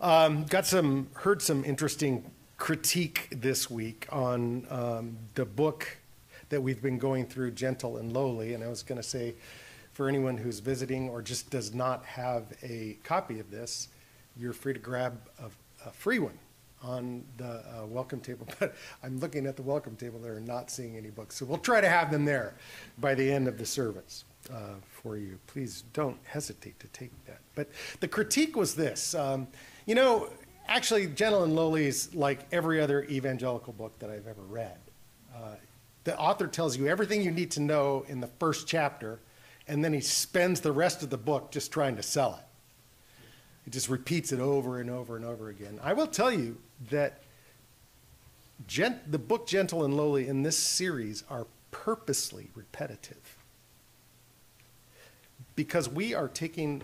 Um, got some, heard some interesting critique this week on um, the book that we've been going through, Gentle and Lowly. And I was going to say, for anyone who's visiting or just does not have a copy of this, you're free to grab a, a free one on the uh, welcome table. But I'm looking at the welcome table there and not seeing any books. So we'll try to have them there by the end of the service uh, for you. Please don't hesitate to take that. But the critique was this um, you know, actually, Gentle and Lowly is like every other evangelical book that I've ever read. Uh, the author tells you everything you need to know in the first chapter, and then he spends the rest of the book just trying to sell it. He just repeats it over and over and over again. I will tell you that gent- the book Gentle and Lowly in this series are purposely repetitive because we are taking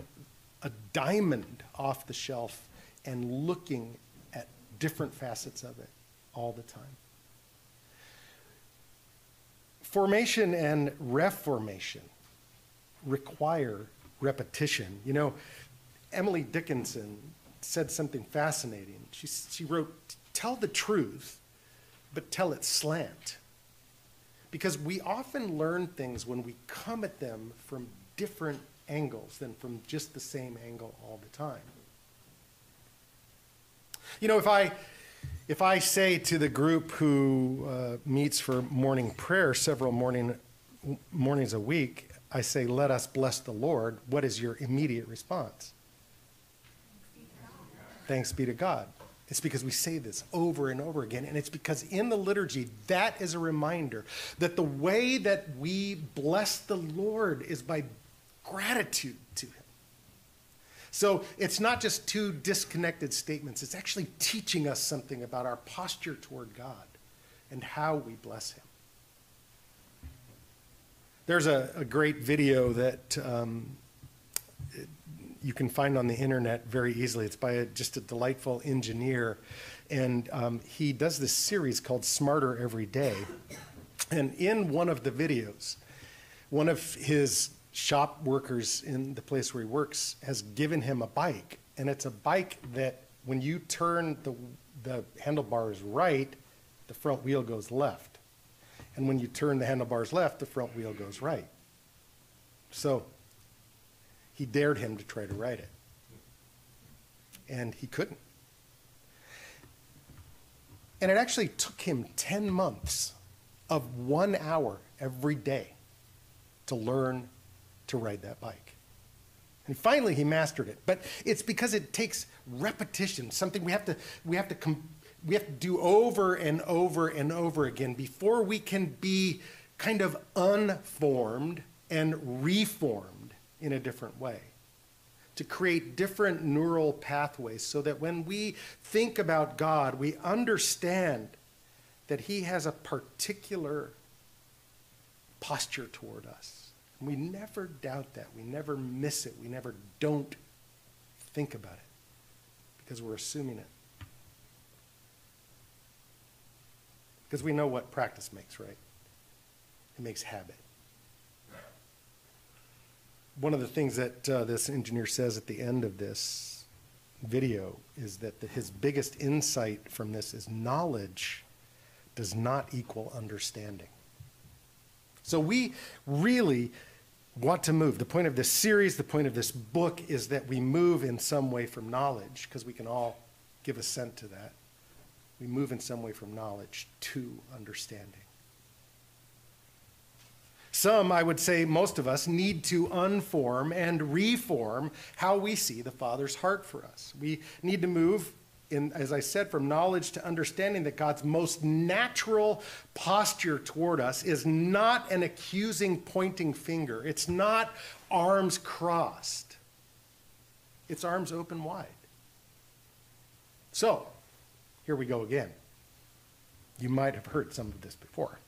a diamond off the shelf and looking at different facets of it all the time. Formation and reformation require repetition. You know, Emily Dickinson said something fascinating. She, she wrote, Tell the truth, but tell it slant. Because we often learn things when we come at them from different angles than from just the same angle all the time. You know, if I if I say to the group who uh, meets for morning prayer several morning mornings a week, I say, "Let us bless the Lord." What is your immediate response? Thanks be to God. It's because we say this over and over again, and it's because in the liturgy, that is a reminder that the way that we bless the Lord is by gratitude to Him. So it's not just two disconnected statements, it's actually teaching us something about our posture toward God and how we bless Him. There's a, a great video that um, you can find on the internet very easily. It's by a, just a delightful engineer. And um, he does this series called Smarter Every Day. And in one of the videos, one of his shop workers in the place where he works has given him a bike. And it's a bike that when you turn the, the handlebars right, the front wheel goes left. And when you turn the handlebars left, the front wheel goes right. So he dared him to try to ride it. And he couldn't. And it actually took him 10 months of one hour every day to learn to ride that bike. And finally, he mastered it. But it's because it takes repetition, something we have to, we have to, com- we have to do over and over and over again before we can be kind of unformed and reformed in a different way. To create different neural pathways so that when we think about God, we understand that He has a particular posture toward us we never doubt that. We never miss it. We never don't think about it because we're assuming it. Because we know what practice makes, right? It makes habit. One of the things that uh, this engineer says at the end of this video is that the, his biggest insight from this is knowledge does not equal understanding. So we really want to move. The point of this series, the point of this book is that we move in some way from knowledge, because we can all give assent to that. We move in some way from knowledge to understanding. Some, I would say most of us, need to unform and reform how we see the Father's heart for us. We need to move in, as I said, from knowledge to understanding that God's most natural posture toward us is not an accusing, pointing finger. It's not arms crossed, it's arms open wide. So, here we go again. You might have heard some of this before.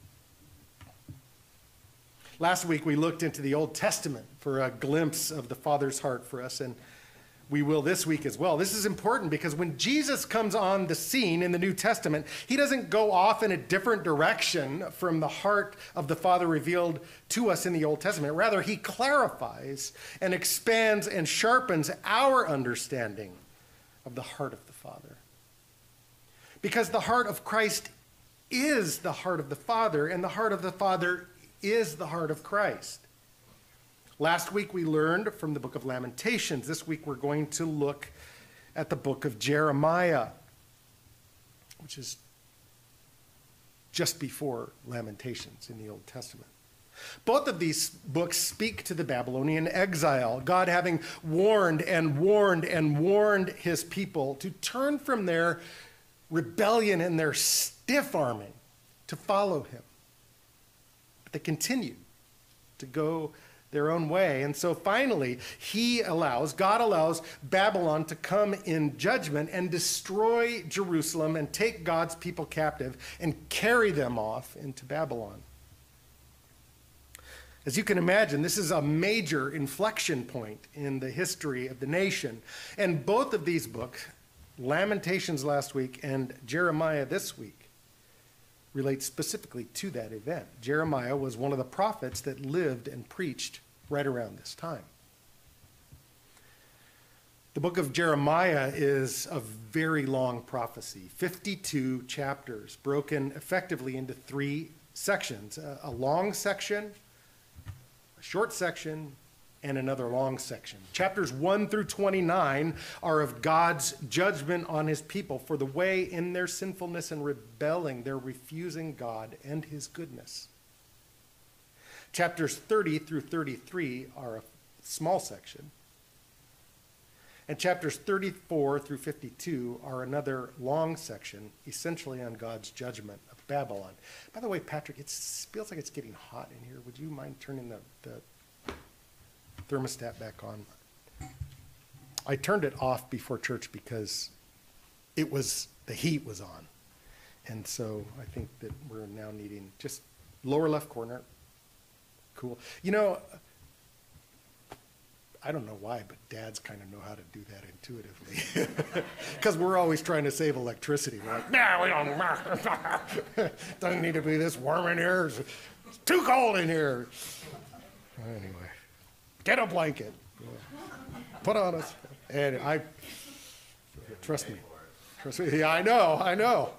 Last week we looked into the Old Testament for a glimpse of the Father's heart for us, and we will this week as well. This is important because when Jesus comes on the scene in the New Testament, he doesn't go off in a different direction from the heart of the Father revealed to us in the Old Testament. Rather, he clarifies and expands and sharpens our understanding of the heart of the Father. Because the heart of Christ is the heart of the Father, and the heart of the Father is the heart of Christ. Last week we learned from the book of Lamentations. This week we're going to look at the book of Jeremiah, which is just before Lamentations in the Old Testament. Both of these books speak to the Babylonian exile, God having warned and warned and warned his people to turn from their rebellion and their stiff arming to follow him. But they continued to go their own way. And so finally, he allows, God allows Babylon to come in judgment and destroy Jerusalem and take God's people captive and carry them off into Babylon. As you can imagine, this is a major inflection point in the history of the nation. And both of these books, Lamentations last week and Jeremiah this week, relate specifically to that event. Jeremiah was one of the prophets that lived and preached right around this time. The book of Jeremiah is a very long prophecy, 52 chapters, broken effectively into three sections a, long section, a short section, and another long section. Chapters 1 through 29 are of God's judgment on his people for the way in their sinfulness and rebelling, they're refusing God and his goodness. Chapters 30 through 33 are a small section. And chapters 34 through 52 are another long section, essentially on God's judgment of Babylon. By the way, Patrick, it feels like it's getting hot in here. Would you mind turning the, the thermostat back on? I turned it off before church because it was, the heat was on. And so I think that we're now needing just lower left corner, cool. You know, I don't know why, but dads kind of know how to do that intuitively. Because we're always trying to save electricity. We're like, nah, we don't, doesn't need to be this warm in here. It's too cold in here. Anyway, get a blanket. Put on us. And I, trust me. Trust me. Yeah, I know, I know.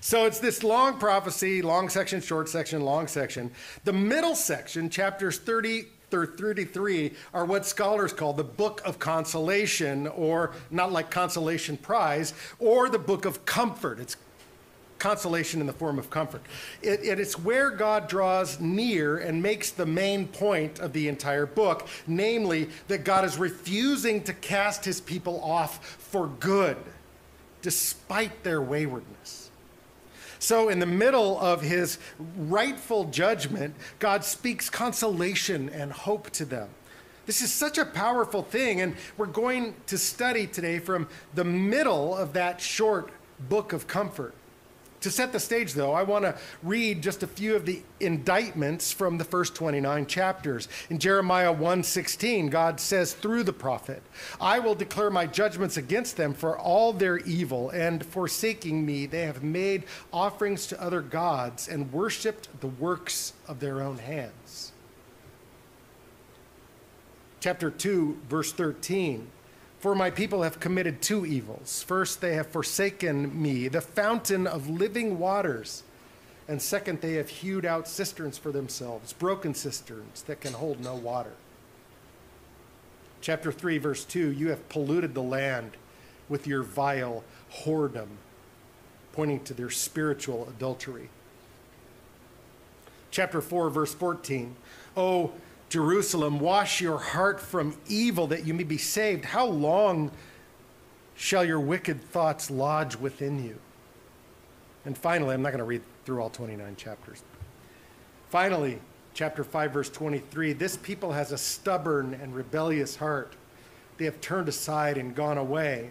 So it's this long prophecy, long section, short section, long section. The middle section, chapters 30 through 33, are what scholars call the Book of Consolation, or not like Consolation Prize, or the Book of Comfort. It's consolation in the form of comfort. It, it is where God draws near and makes the main point of the entire book, namely that God is refusing to cast his people off for good, despite their waywardness. So, in the middle of his rightful judgment, God speaks consolation and hope to them. This is such a powerful thing, and we're going to study today from the middle of that short book of comfort. To set the stage, though, I want to read just a few of the indictments from the first 29 chapters. In Jeremiah 1:16, God says through the prophet, "I will declare my judgments against them for all their evil, and forsaking me, they have made offerings to other gods and worshipped the works of their own hands." Chapter 2, verse 13. For my people have committed two evils. First, they have forsaken me, the fountain of living waters. And second, they have hewed out cisterns for themselves, broken cisterns that can hold no water. Chapter 3, verse 2 You have polluted the land with your vile whoredom, pointing to their spiritual adultery. Chapter 4, verse 14 Oh, Jerusalem, wash your heart from evil that you may be saved. How long shall your wicked thoughts lodge within you? And finally, I'm not going to read through all 29 chapters. Finally, chapter 5, verse 23 this people has a stubborn and rebellious heart. They have turned aside and gone away.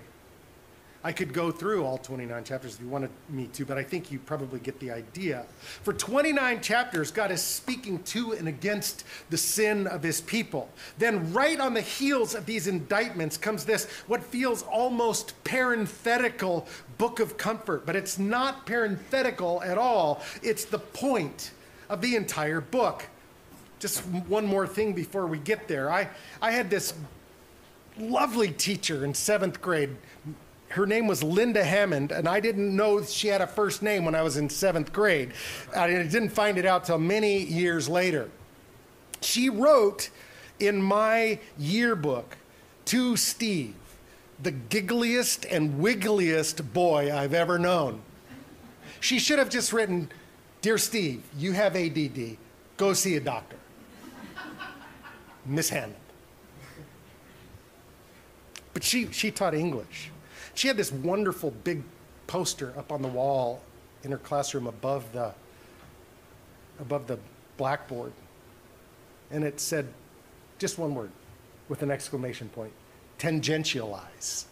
I could go through all 29 chapters if you wanted me to, but I think you probably get the idea. For 29 chapters, God is speaking to and against the sin of his people. Then, right on the heels of these indictments, comes this, what feels almost parenthetical book of comfort, but it's not parenthetical at all. It's the point of the entire book. Just one more thing before we get there. I, I had this lovely teacher in seventh grade. Her name was Linda Hammond, and I didn't know she had a first name when I was in seventh grade. I didn't find it out till many years later. She wrote in my yearbook to Steve, the giggliest and wiggliest boy I've ever known. She should have just written, Dear Steve, you have ADD. Go see a doctor. Miss Hammond. But she, she taught English. She had this wonderful big poster up on the wall in her classroom above the, above the blackboard. And it said just one word with an exclamation point tangentialize.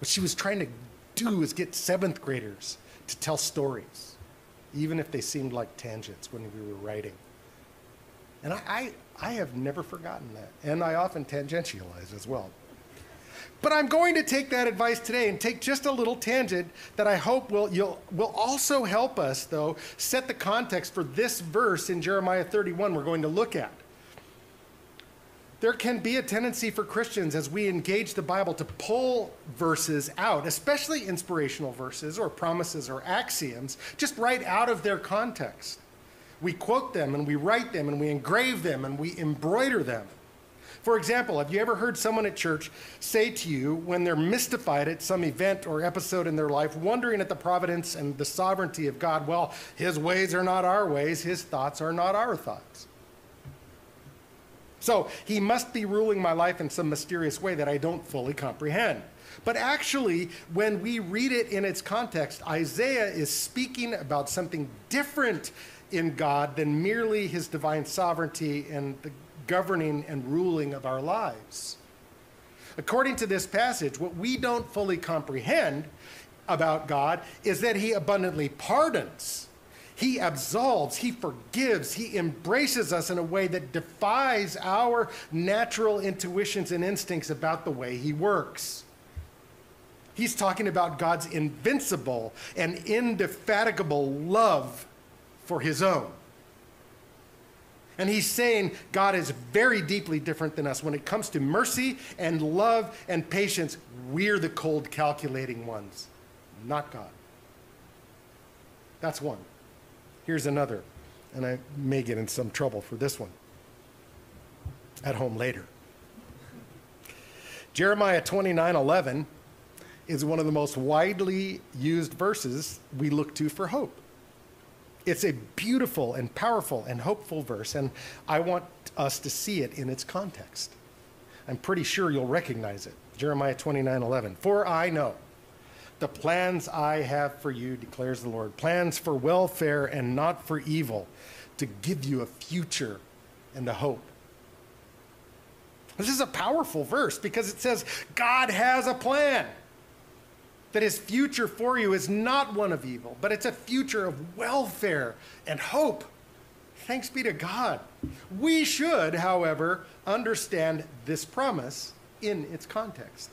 What she was trying to do is get seventh graders to tell stories, even if they seemed like tangents when we were writing. And I, I, I have never forgotten that. And I often tangentialize as well. But I'm going to take that advice today and take just a little tangent that I hope will, will also help us, though, set the context for this verse in Jeremiah 31 we're going to look at. There can be a tendency for Christians as we engage the Bible to pull verses out, especially inspirational verses or promises or axioms, just right out of their context. We quote them and we write them and we engrave them and we embroider them. For example, have you ever heard someone at church say to you when they're mystified at some event or episode in their life, wondering at the providence and the sovereignty of God, well, his ways are not our ways, his thoughts are not our thoughts? So he must be ruling my life in some mysterious way that I don't fully comprehend. But actually, when we read it in its context, Isaiah is speaking about something different in God than merely his divine sovereignty and the governing and ruling of our lives. According to this passage, what we don't fully comprehend about God is that he abundantly pardons he absolves, He forgives, He embraces us in a way that defies our natural intuitions and instincts about the way He works. He's talking about God's invincible and indefatigable love for His own. And he's saying God is very deeply different than us. When it comes to mercy and love and patience, we're the cold, calculating ones, not God. That's one. Here's another, and I may get in some trouble for this one at home later. Jeremiah 29 11 is one of the most widely used verses we look to for hope. It's a beautiful and powerful and hopeful verse, and I want us to see it in its context. I'm pretty sure you'll recognize it. Jeremiah 29 11. For I know the plans I have for you, declares the Lord plans for welfare and not for evil, to give you a future and a hope. This is a powerful verse because it says God has a plan. That his future for you is not one of evil, but it's a future of welfare and hope. Thanks be to God. We should, however, understand this promise in its context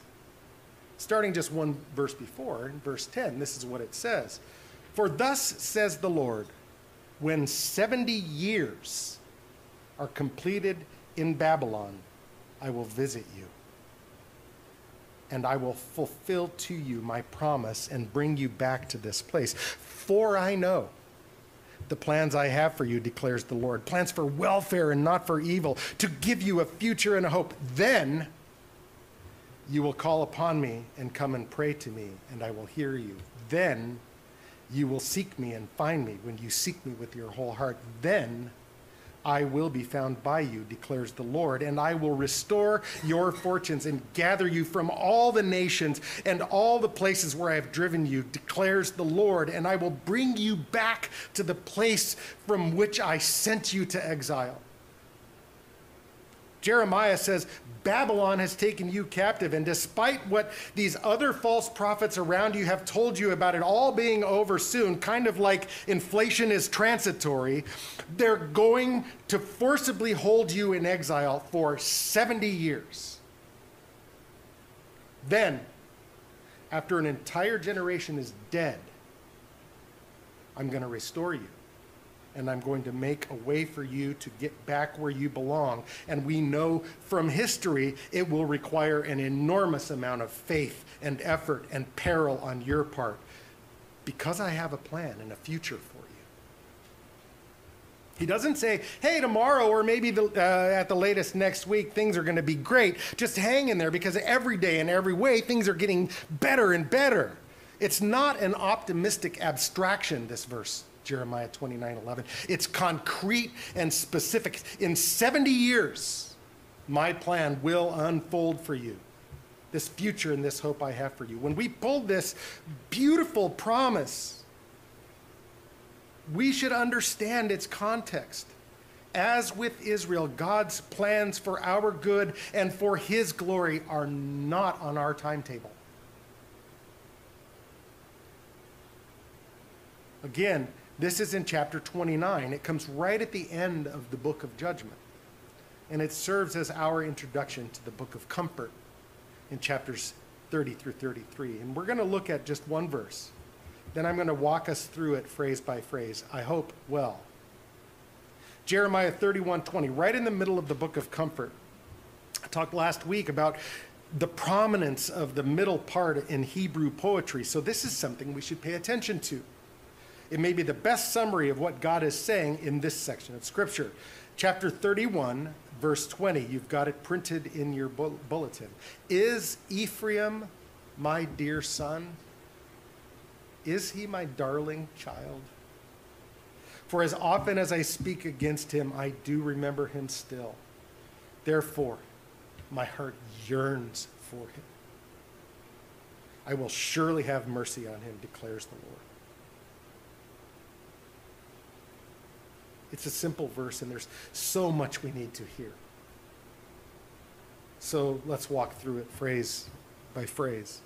starting just one verse before, in verse 10, this is what it says For thus says the Lord, when 70 years are completed in Babylon, I will visit you. And I will fulfill to you my promise and bring you back to this place. For I know the plans I have for you, declares the Lord plans for welfare and not for evil, to give you a future and a hope. Then you will call upon me and come and pray to me, and I will hear you. Then you will seek me and find me when you seek me with your whole heart. Then I will be found by you, declares the Lord, and I will restore your fortunes and gather you from all the nations and all the places where I have driven you, declares the Lord, and I will bring you back to the place from which I sent you to exile. Jeremiah says, Babylon has taken you captive. And despite what these other false prophets around you have told you about it all being over soon, kind of like inflation is transitory, they're going to forcibly hold you in exile for 70 years. Then, after an entire generation is dead, I'm going to restore you and I'm going to make a way for you to get back where you belong. And we know from history it will require an enormous amount of faith and effort and peril on your part because I have a plan and a future for you. He doesn't say, hey, tomorrow or maybe the, uh, at the latest next week, things are going to be great. Just hang in there because every day and every way, things are getting better and better. It's not an optimistic abstraction, this verse, Jeremiah 29 11. It's concrete and specific. In 70 years, my plan will unfold for you. This future and this hope I have for you. When we pulled this beautiful promise, we should understand its context. As with Israel, God's plans for our good and for his glory are not on our timetable. Again, this is in chapter 29. It comes right at the end of the book of judgment. And it serves as our introduction to the book of comfort in chapters 30 through 33. And we're going to look at just one verse. Then I'm going to walk us through it phrase by phrase. I hope well. Jeremiah 31:20, right in the middle of the book of comfort. I talked last week about the prominence of the middle part in Hebrew poetry. So this is something we should pay attention to. It may be the best summary of what God is saying in this section of Scripture. Chapter 31, verse 20. You've got it printed in your bulletin. Is Ephraim my dear son? Is he my darling child? For as often as I speak against him, I do remember him still. Therefore, my heart yearns for him. I will surely have mercy on him, declares the Lord. It's a simple verse, and there's so much we need to hear. So let's walk through it phrase by phrase.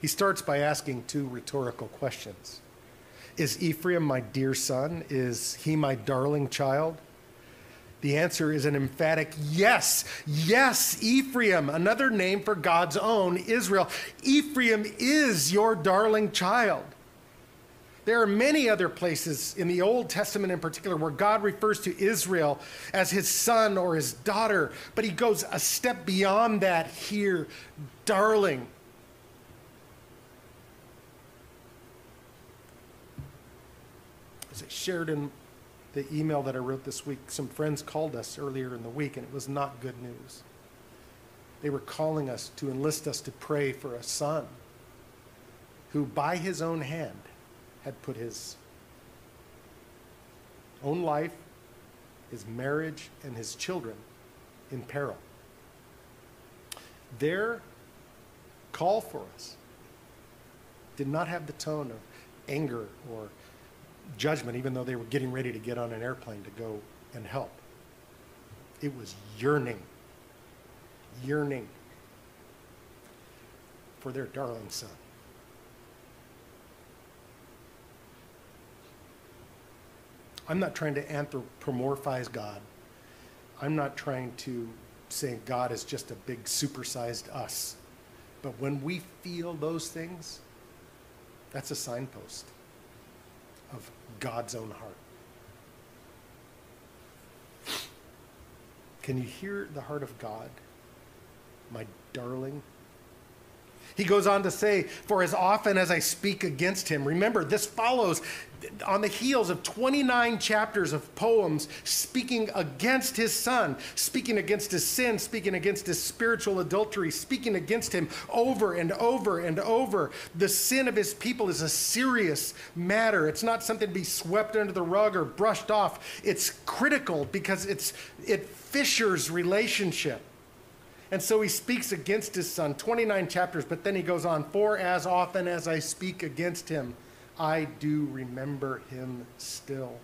He starts by asking two rhetorical questions Is Ephraim my dear son? Is he my darling child? The answer is an emphatic yes. Yes, Ephraim, another name for God's own Israel. Ephraim is your darling child. There are many other places in the Old Testament in particular where God refers to Israel as his son or his daughter, but he goes a step beyond that here, darling. As I shared in the email that I wrote this week, some friends called us earlier in the week, and it was not good news. They were calling us to enlist us to pray for a son who, by his own hand, had put his own life, his marriage, and his children in peril. Their call for us did not have the tone of anger or judgment, even though they were getting ready to get on an airplane to go and help. It was yearning, yearning for their darling son. I'm not trying to anthropomorphize God. I'm not trying to say God is just a big supersized us. But when we feel those things, that's a signpost of God's own heart. Can you hear the heart of God, my darling? He goes on to say, For as often as I speak against him, remember, this follows on the heels of 29 chapters of poems speaking against his son, speaking against his sin, speaking against his spiritual adultery, speaking against him over and over and over. The sin of his people is a serious matter. It's not something to be swept under the rug or brushed off. It's critical because it's, it fissures relationship. And so he speaks against his son, 29 chapters, but then he goes on, For as often as I speak against him, I do remember him still.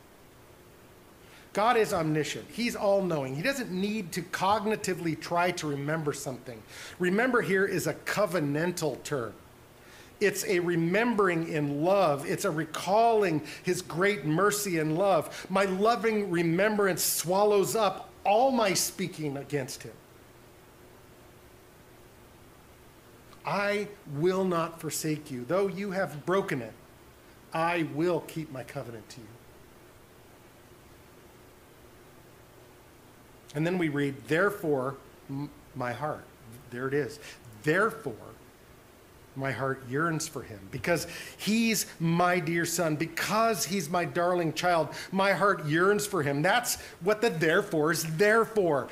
God is omniscient. He's all knowing. He doesn't need to cognitively try to remember something. Remember here is a covenantal term. It's a remembering in love. It's a recalling his great mercy and love. My loving remembrance swallows up all my speaking against him. I will not forsake you. Though you have broken it, I will keep my covenant to you. And then we read, Therefore, my heart, there it is. Therefore, my heart yearns for him because he's my dear son, because he's my darling child. My heart yearns for him. That's what the therefore is there for.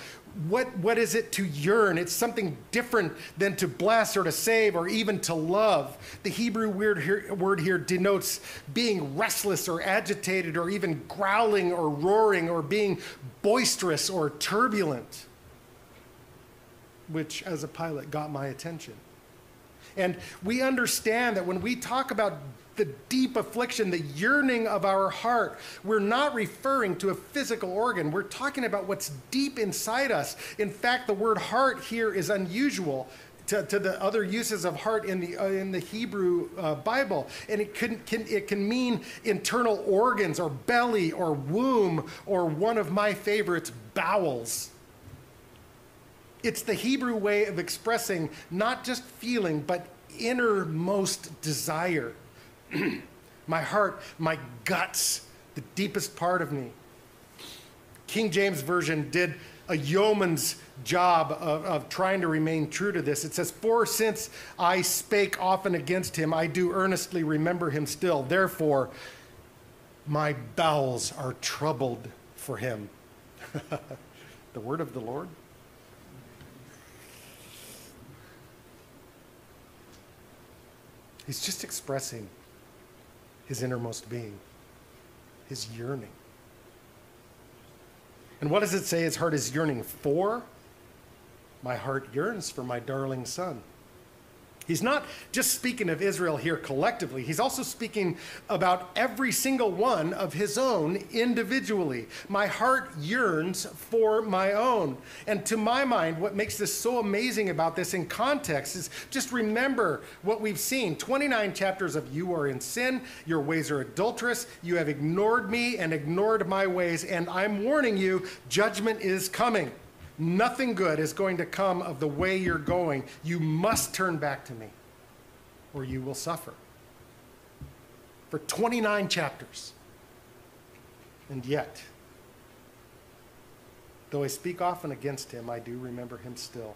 What, what is it to yearn? It's something different than to bless or to save or even to love. The Hebrew word here, word here denotes being restless or agitated or even growling or roaring or being boisterous or turbulent, which as a pilot got my attention. And we understand that when we talk about the deep affliction, the yearning of our heart, we're not referring to a physical organ. We're talking about what's deep inside us. In fact, the word heart here is unusual. To, to the other uses of heart in the, uh, in the Hebrew uh, Bible. And it can, can, it can mean internal organs or belly or womb or one of my favorites, bowels. It's the Hebrew way of expressing not just feeling, but innermost desire. my heart, my guts, the deepest part of me. King James Version did a yeoman's job of, of, trying to remain true to this. It says, For since I spake often against him, I do earnestly remember him still. Therefore, my bowels are troubled for him. the word of the Lord. He's just expressing his innermost being, his yearning. And what does it say his heart is yearning for? My heart yearns for my darling son. He's not just speaking of Israel here collectively, he's also speaking about every single one of his own individually. My heart yearns for my own. And to my mind, what makes this so amazing about this in context is just remember what we've seen 29 chapters of you are in sin, your ways are adulterous, you have ignored me and ignored my ways, and I'm warning you, judgment is coming. Nothing good is going to come of the way you're going. You must turn back to me, or you will suffer. For 29 chapters. And yet, though I speak often against him, I do remember him still.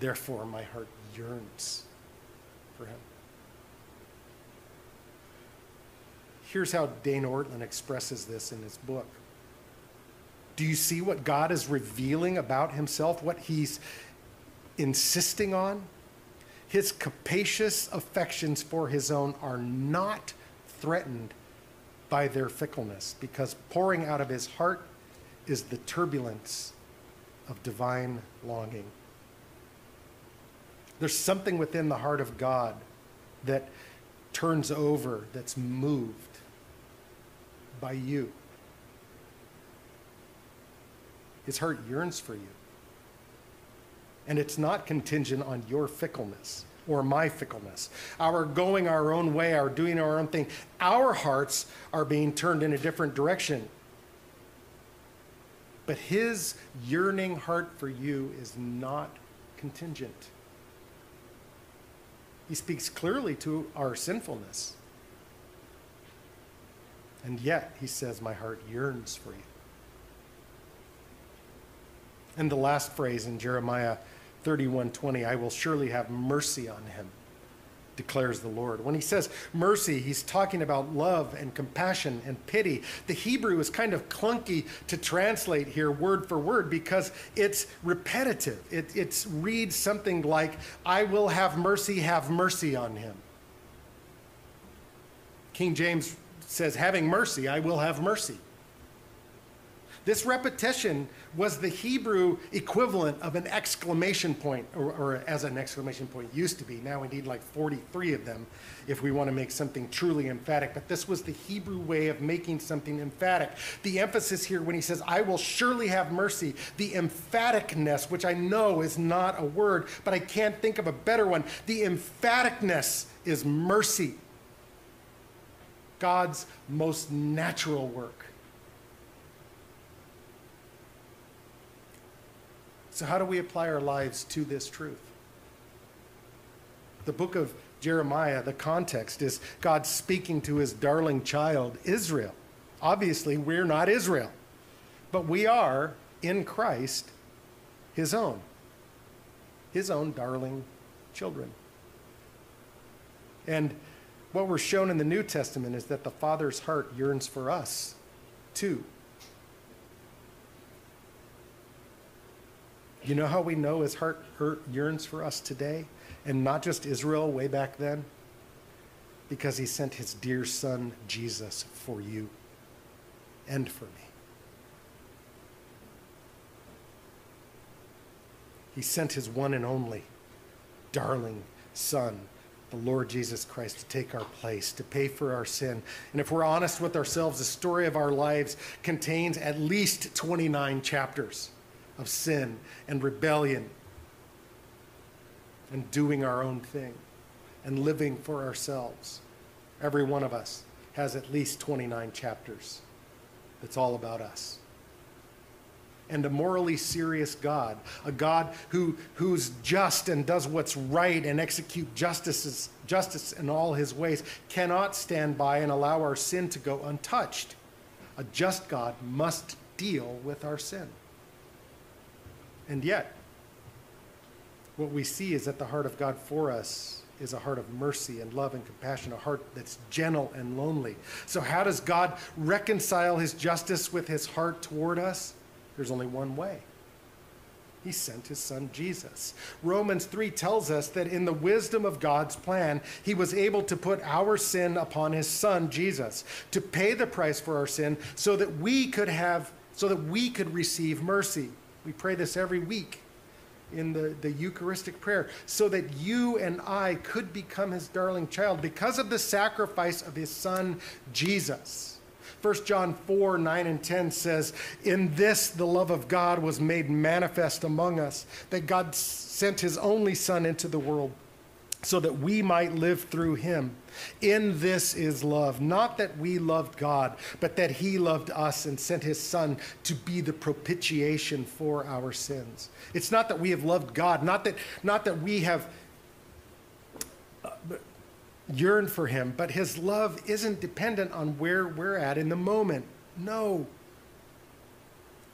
Therefore, my heart yearns for him. Here's how Dane Ortlund expresses this in his book. Do you see what God is revealing about himself, what he's insisting on? His capacious affections for his own are not threatened by their fickleness because pouring out of his heart is the turbulence of divine longing. There's something within the heart of God that turns over, that's moved by you. His heart yearns for you. And it's not contingent on your fickleness or my fickleness. Our going our own way, our doing our own thing. Our hearts are being turned in a different direction. But his yearning heart for you is not contingent. He speaks clearly to our sinfulness. And yet, he says, My heart yearns for you. And the last phrase in Jeremiah 31:20, I will surely have mercy on him, declares the Lord. When he says mercy, he's talking about love and compassion and pity. The Hebrew is kind of clunky to translate here word for word because it's repetitive. It it's, reads something like, I will have mercy, have mercy on him. King James says, having mercy, I will have mercy. This repetition was the Hebrew equivalent of an exclamation point, or, or, as an exclamation point used to be. Now we need like 43 of them if we want to make something truly emphatic. But this was the Hebrew way of making something emphatic. The emphasis here when he says, I will surely have mercy, the emphaticness, which I know is not a word, but I can't think of a better one. The emphaticness is mercy. God's most natural work. So, how do we apply our lives to this truth? The book of Jeremiah, the context is God speaking to his darling child, Israel. Obviously, we're not Israel, but we are in Christ his own, his own darling children. And what we're shown in the New Testament is that the Father's heart yearns for us too. You know how we know his heart yearns for us today and not just Israel way back then? Because he sent his dear son Jesus for you and for me. He sent his one and only darling son the Lord Jesus Christ to take our place, to pay for our sin. And if we're honest with ourselves, the story of our lives contains at least 29 chapters of sin and rebellion and doing our own thing and living for ourselves. Every one of us has at least 29 chapters. It's all about us and a morally serious God, a God who, who's just and does what's right and execute justice, justice in all his ways, cannot stand by and allow our sin to go untouched. A just God must deal with our sin. And yet, what we see is that the heart of God for us is a heart of mercy and love and compassion, a heart that's gentle and lowly. So, how does God reconcile his justice with his heart toward us? There's only one way. He sent his son Jesus. Romans 3 tells us that in the wisdom of God's plan, he was able to put our sin upon his son Jesus to pay the price for our sin so that we could have so that we could receive mercy. We pray this every week in the, the Eucharistic prayer, so that you and I could become his darling child because of the sacrifice of his son Jesus. 1 John 4 9 and 10 says, In this the love of God was made manifest among us, that God sent his only Son into the world so that we might live through him. In this is love, not that we loved God, but that he loved us and sent his Son to be the propitiation for our sins. It's not that we have loved God, not that, not that we have. Uh, yearned for him, but his love isn't dependent on where we're at in the moment. No.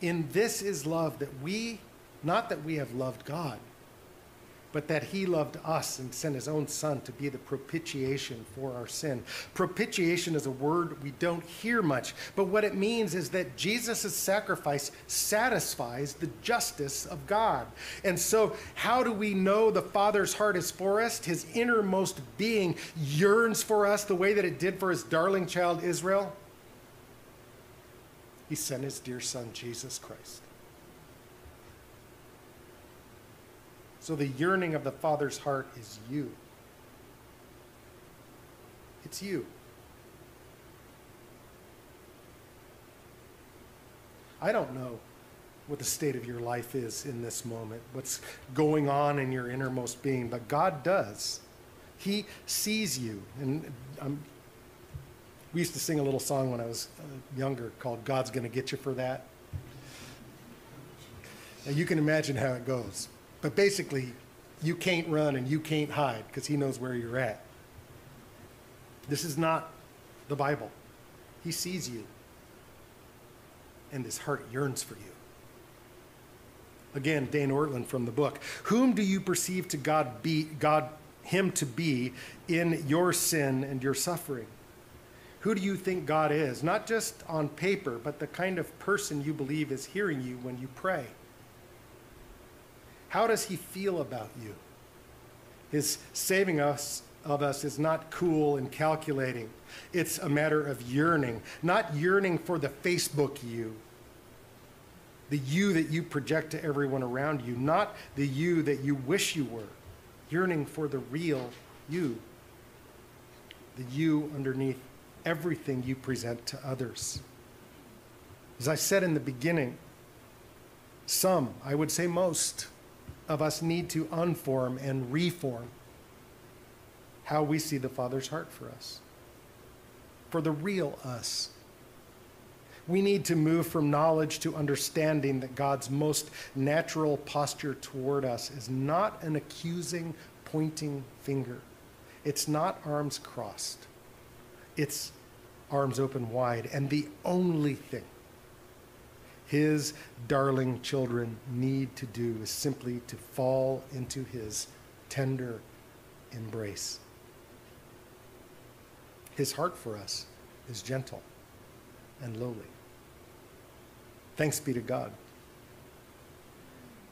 In this is love that we, not that we have loved God, but that he loved us and sent his own son to be the propitiation for our sin. Propitiation is a word we don't hear much, but what it means is that Jesus' sacrifice satisfies the justice of God. And so, how do we know the Father's heart is for us? His innermost being yearns for us the way that it did for his darling child Israel. He sent his dear son, Jesus Christ. So the yearning of the Father's heart is you. It's you. I don't know what the state of your life is in this moment, what's going on in your innermost being, but God does. He sees you. And I'm, we used to sing a little song when I was uh, younger called God's Gonna Get You for That. And you can imagine how it goes. But basically, you can't run and you can't hide because he knows where you're at. This is not the Bible. He sees you, and his heart yearns for you. Again, Dane Ortlund from the book. Whom do you perceive to God be God him to be in your sin and your suffering? Who do you think God is? Not just on paper, but the kind of person you believe is hearing you when you pray. How does he feel about you? His saving us of us is not cool and calculating. It's a matter of yearning, not yearning for the Facebook you, the you that you project to everyone around you, not the you that you wish you were, yearning for the real you, the you underneath everything you present to others. As I said in the beginning, some, I would say most, of us need to unform and reform how we see the Father's heart for us, for the real us. We need to move from knowledge to understanding that God's most natural posture toward us is not an accusing pointing finger. It's not arms crossed, it's arms open wide. And the only thing his darling children need to do is simply to fall into his tender embrace. His heart for us is gentle and lowly. Thanks be to God.